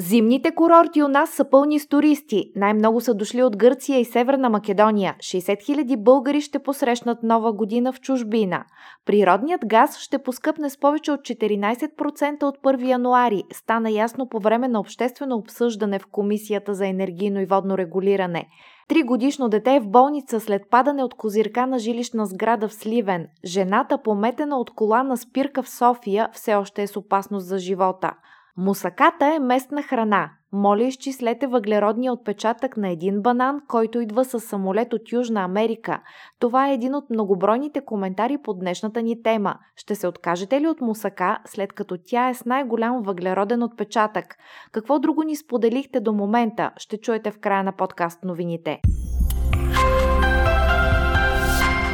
Зимните курорти у нас са пълни с туристи. Най-много са дошли от Гърция и Северна Македония. 60 000 българи ще посрещнат нова година в чужбина. Природният газ ще поскъпне с повече от 14% от 1 януари. Стана ясно по време на обществено обсъждане в Комисията за енергийно и водно регулиране. Три годишно дете е в болница след падане от козирка на жилищна сграда в Сливен. Жената, пометена от кола на спирка в София, все още е с опасност за живота. Мусаката е местна храна. Моля изчислете въглеродния отпечатък на един банан, който идва с самолет от Южна Америка. Това е един от многобройните коментари по днешната ни тема. Ще се откажете ли от мусака, след като тя е с най-голям въглероден отпечатък? Какво друго ни споделихте до момента? Ще чуете в края на подкаст новините.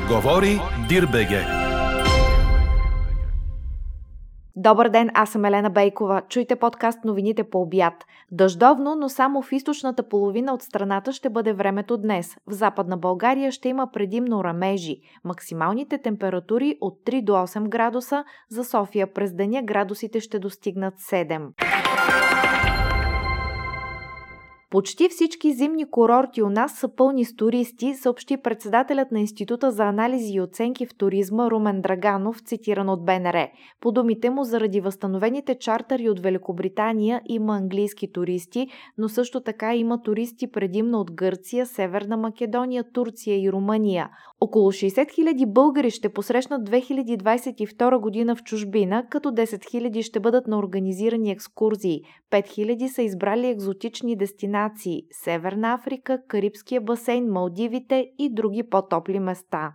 Говори Дирбеге. Добър ден, аз съм Елена Бейкова. Чуйте подкаст новините по обяд. Дъждовно, но само в източната половина от страната ще бъде времето днес. В западна България ще има предимно рамежи. Максималните температури от 3 до 8 градуса, за София през деня градусите ще достигнат 7. Почти всички зимни курорти у нас са пълни с туристи, съобщи председателят на Института за анализи и оценки в туризма Румен Драганов, цитиран от БНР. По думите му, заради възстановените чартери от Великобритания има английски туристи, но също така има туристи предимно от Гърция, Северна Македония, Турция и Румъния. Около 60 000 българи ще посрещнат 2022 година в чужбина, като 10 000 ще бъдат на организирани екскурзии. 5 000 са избрали екзотични дестинации – Северна Африка, Карибския басейн, Малдивите и други по-топли места.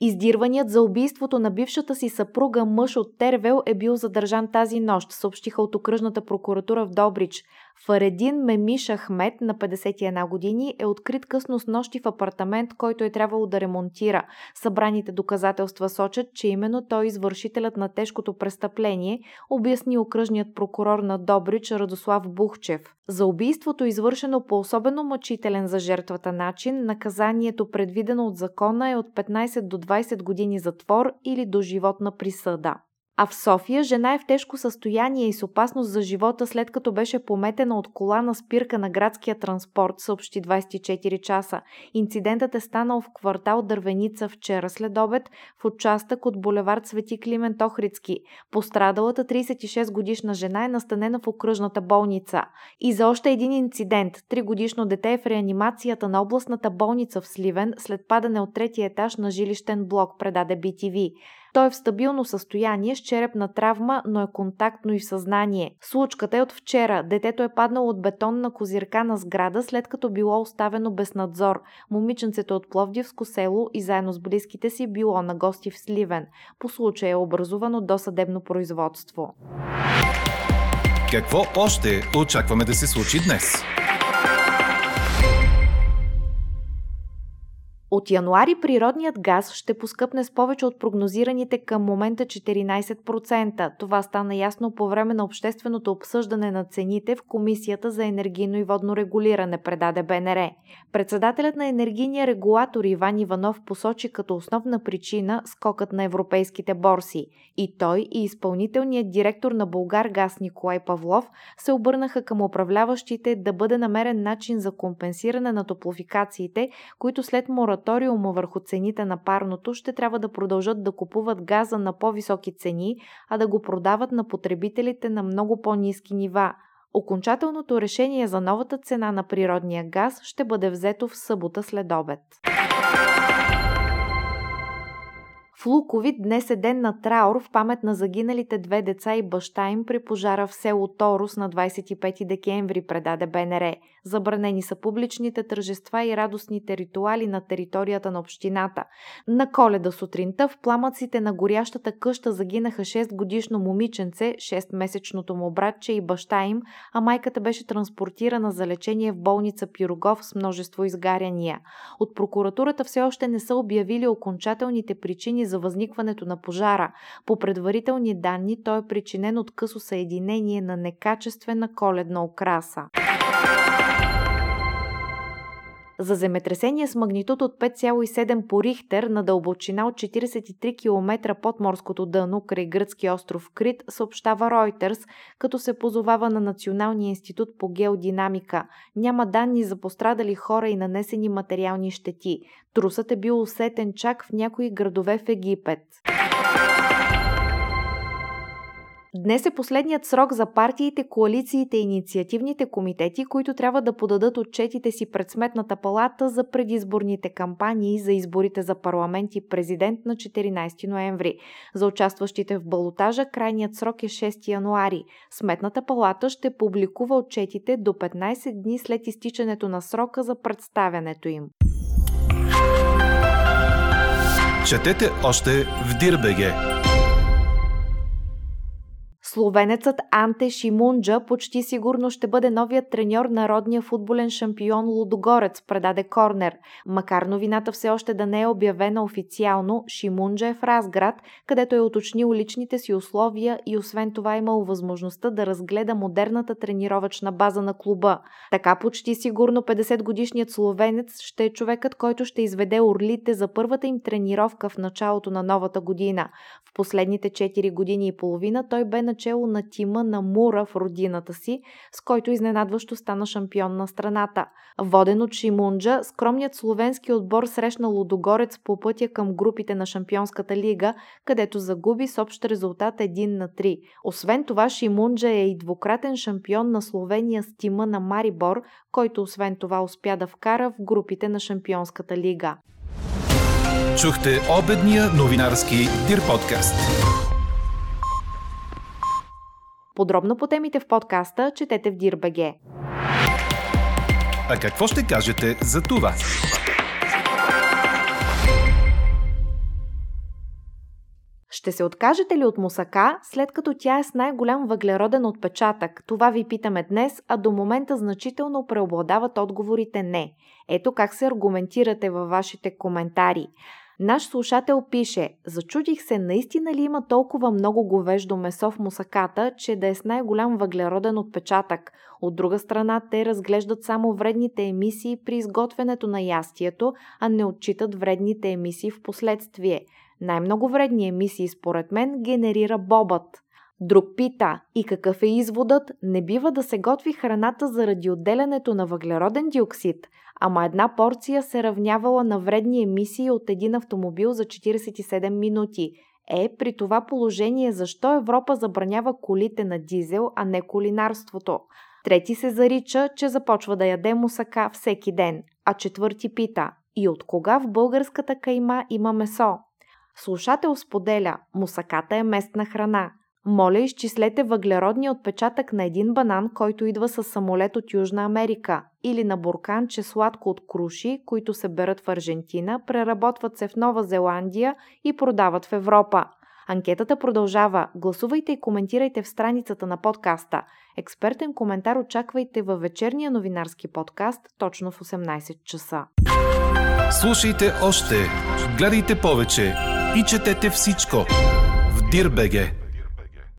Издирваният за убийството на бившата си съпруга мъж от Тервел е бил задържан тази нощ, съобщиха от окръжната прокуратура в Добрич. Фаредин Мемиш Ахмет на 51 години е открит късно с нощи в апартамент, който е трябвало да ремонтира. Събраните доказателства сочат, че именно той извършителят на тежкото престъпление, обясни окръжният прокурор на Добрич Радослав Бухчев. За убийството, извършено по особено мъчителен за жертвата начин, наказанието предвидено от закона е от 15 до 20 години затвор или до животна присъда. А в София жена е в тежко състояние и с опасност за живота след като беше пометена от кола на спирка на градския транспорт, съобщи 24 часа. Инцидентът е станал в квартал Дървеница вчера след обед в участък от булевард Свети Климент Охридски. Пострадалата 36 годишна жена е настанена в окръжната болница. И за още един инцидент. Три годишно дете е в реанимацията на областната болница в Сливен след падане от третия етаж на жилищен блок, предаде BTV. Той е в стабилно състояние с черепна травма, но е контактно и в съзнание. Случката е от вчера. Детето е паднало от бетонна козирка на сграда, след като било оставено без надзор. Момиченцето от Пловдивско село и заедно с близките си било на гости в Сливен. По случая е образувано досъдебно производство. Какво още очакваме да се случи днес? От януари природният газ ще поскъпне с повече от прогнозираните към момента 14%. Това стана ясно по време на общественото обсъждане на цените в Комисията за енергийно и водно регулиране, предаде БНР. Председателят на енергийния регулатор Иван Иванов посочи като основна причина скокът на европейските борси. И той и изпълнителният директор на Българ газ Николай Павлов се обърнаха към управляващите да бъде намерен начин за компенсиране на топлофикациите, които след мораториум мораториума върху цените на парното ще трябва да продължат да купуват газа на по-високи цени, а да го продават на потребителите на много по-низки нива. Окончателното решение за новата цена на природния газ ще бъде взето в събота след обед. В Луковит днес е ден на траур в памет на загиналите две деца и баща им при пожара в село Торус на 25 декември, предаде БНР. Забранени са публичните тържества и радостните ритуали на територията на общината. На коледа сутринта в пламъците на горящата къща загинаха 6 годишно момиченце, 6-месечното му братче и баща им, а майката беше транспортирана за лечение в болница Пирогов с множество изгаряния. От прокуратурата все още не са обявили окончателните причини за възникването на пожара. По предварителни данни той е причинен от късо съединение на некачествена коледна окраса. За земетресение с магнитуд от 5,7 по Рихтер на дълбочина от 43 км под морското дъно край гръцки остров Крит съобщава Reuters, като се позовава на Националния институт по геодинамика. Няма данни за пострадали хора и нанесени материални щети. Трусът е бил усетен чак в някои градове в Египет. Днес е последният срок за партиите, коалициите и инициативните комитети, които трябва да подадат отчетите си пред Сметната палата за предизборните кампании за изборите за парламент и президент на 14 ноември. За участващите в балотажа крайният срок е 6 януари. Сметната палата ще публикува отчетите до 15 дни след изтичането на срока за представянето им. Четете още в Дирбеге! Словенецът Анте Шимунджа почти сигурно ще бъде новият треньор на родния футболен шампион Лудогорец, предаде Корнер. Макар новината все още да не е обявена официално, Шимунджа е в Разград, където е уточнил личните си условия и освен това е имал възможността да разгледа модерната тренировъчна база на клуба. Така почти сигурно 50-годишният словенец ще е човекът, който ще изведе орлите за първата им тренировка в началото на новата година. В последните 4 години и половина той бе на начало на тима на Мура в родината си, с който изненадващо стана шампион на страната. Воден от Шимунджа, скромният словенски отбор срещна Лудогорец по пътя към групите на Шампионската лига, където загуби с общ резултат 1 на 3. Освен това, Шимунджа е и двукратен шампион на Словения с тима на Марибор, който освен това успя да вкара в групите на Шампионската лига. Чухте обедния новинарски Дир подкаст. Подробно по темите в подкаста четете в Дирбеге. А какво ще кажете за това? Ще се откажете ли от мусака, след като тя е с най-голям въглероден отпечатък? Това ви питаме днес, а до момента значително преобладават отговорите не. Ето как се аргументирате във вашите коментари. Наш слушател пише, зачудих се, наистина ли има толкова много говеждо месо в мусаката, че да е с най-голям въглероден отпечатък. От друга страна, те разглеждат само вредните емисии при изготвянето на ястието, а не отчитат вредните емисии в последствие. Най-много вредни емисии, според мен, генерира бобът. Друг пита, и какъв е изводът? Не бива да се готви храната заради отделянето на въглероден диоксид, ама една порция се равнявала на вредни емисии от един автомобил за 47 минути. Е, при това положение защо Европа забранява колите на дизел, а не кулинарството? Трети се зарича, че започва да яде мусака всеки ден, а четвърти пита и от кога в българската кайма има месо? Слушател споделя, мусаката е местна храна. Моля, изчислете въглеродния отпечатък на един банан, който идва с самолет от Южна Америка, или на бурканче сладко от круши, които се берат в Аржентина, преработват се в Нова Зеландия и продават в Европа. Анкетата продължава. Гласувайте и коментирайте в страницата на подкаста. Експертен коментар очаквайте във вечерния новинарски подкаст точно в 18 часа. Слушайте още, гледайте повече и четете всичко в Дирбеге.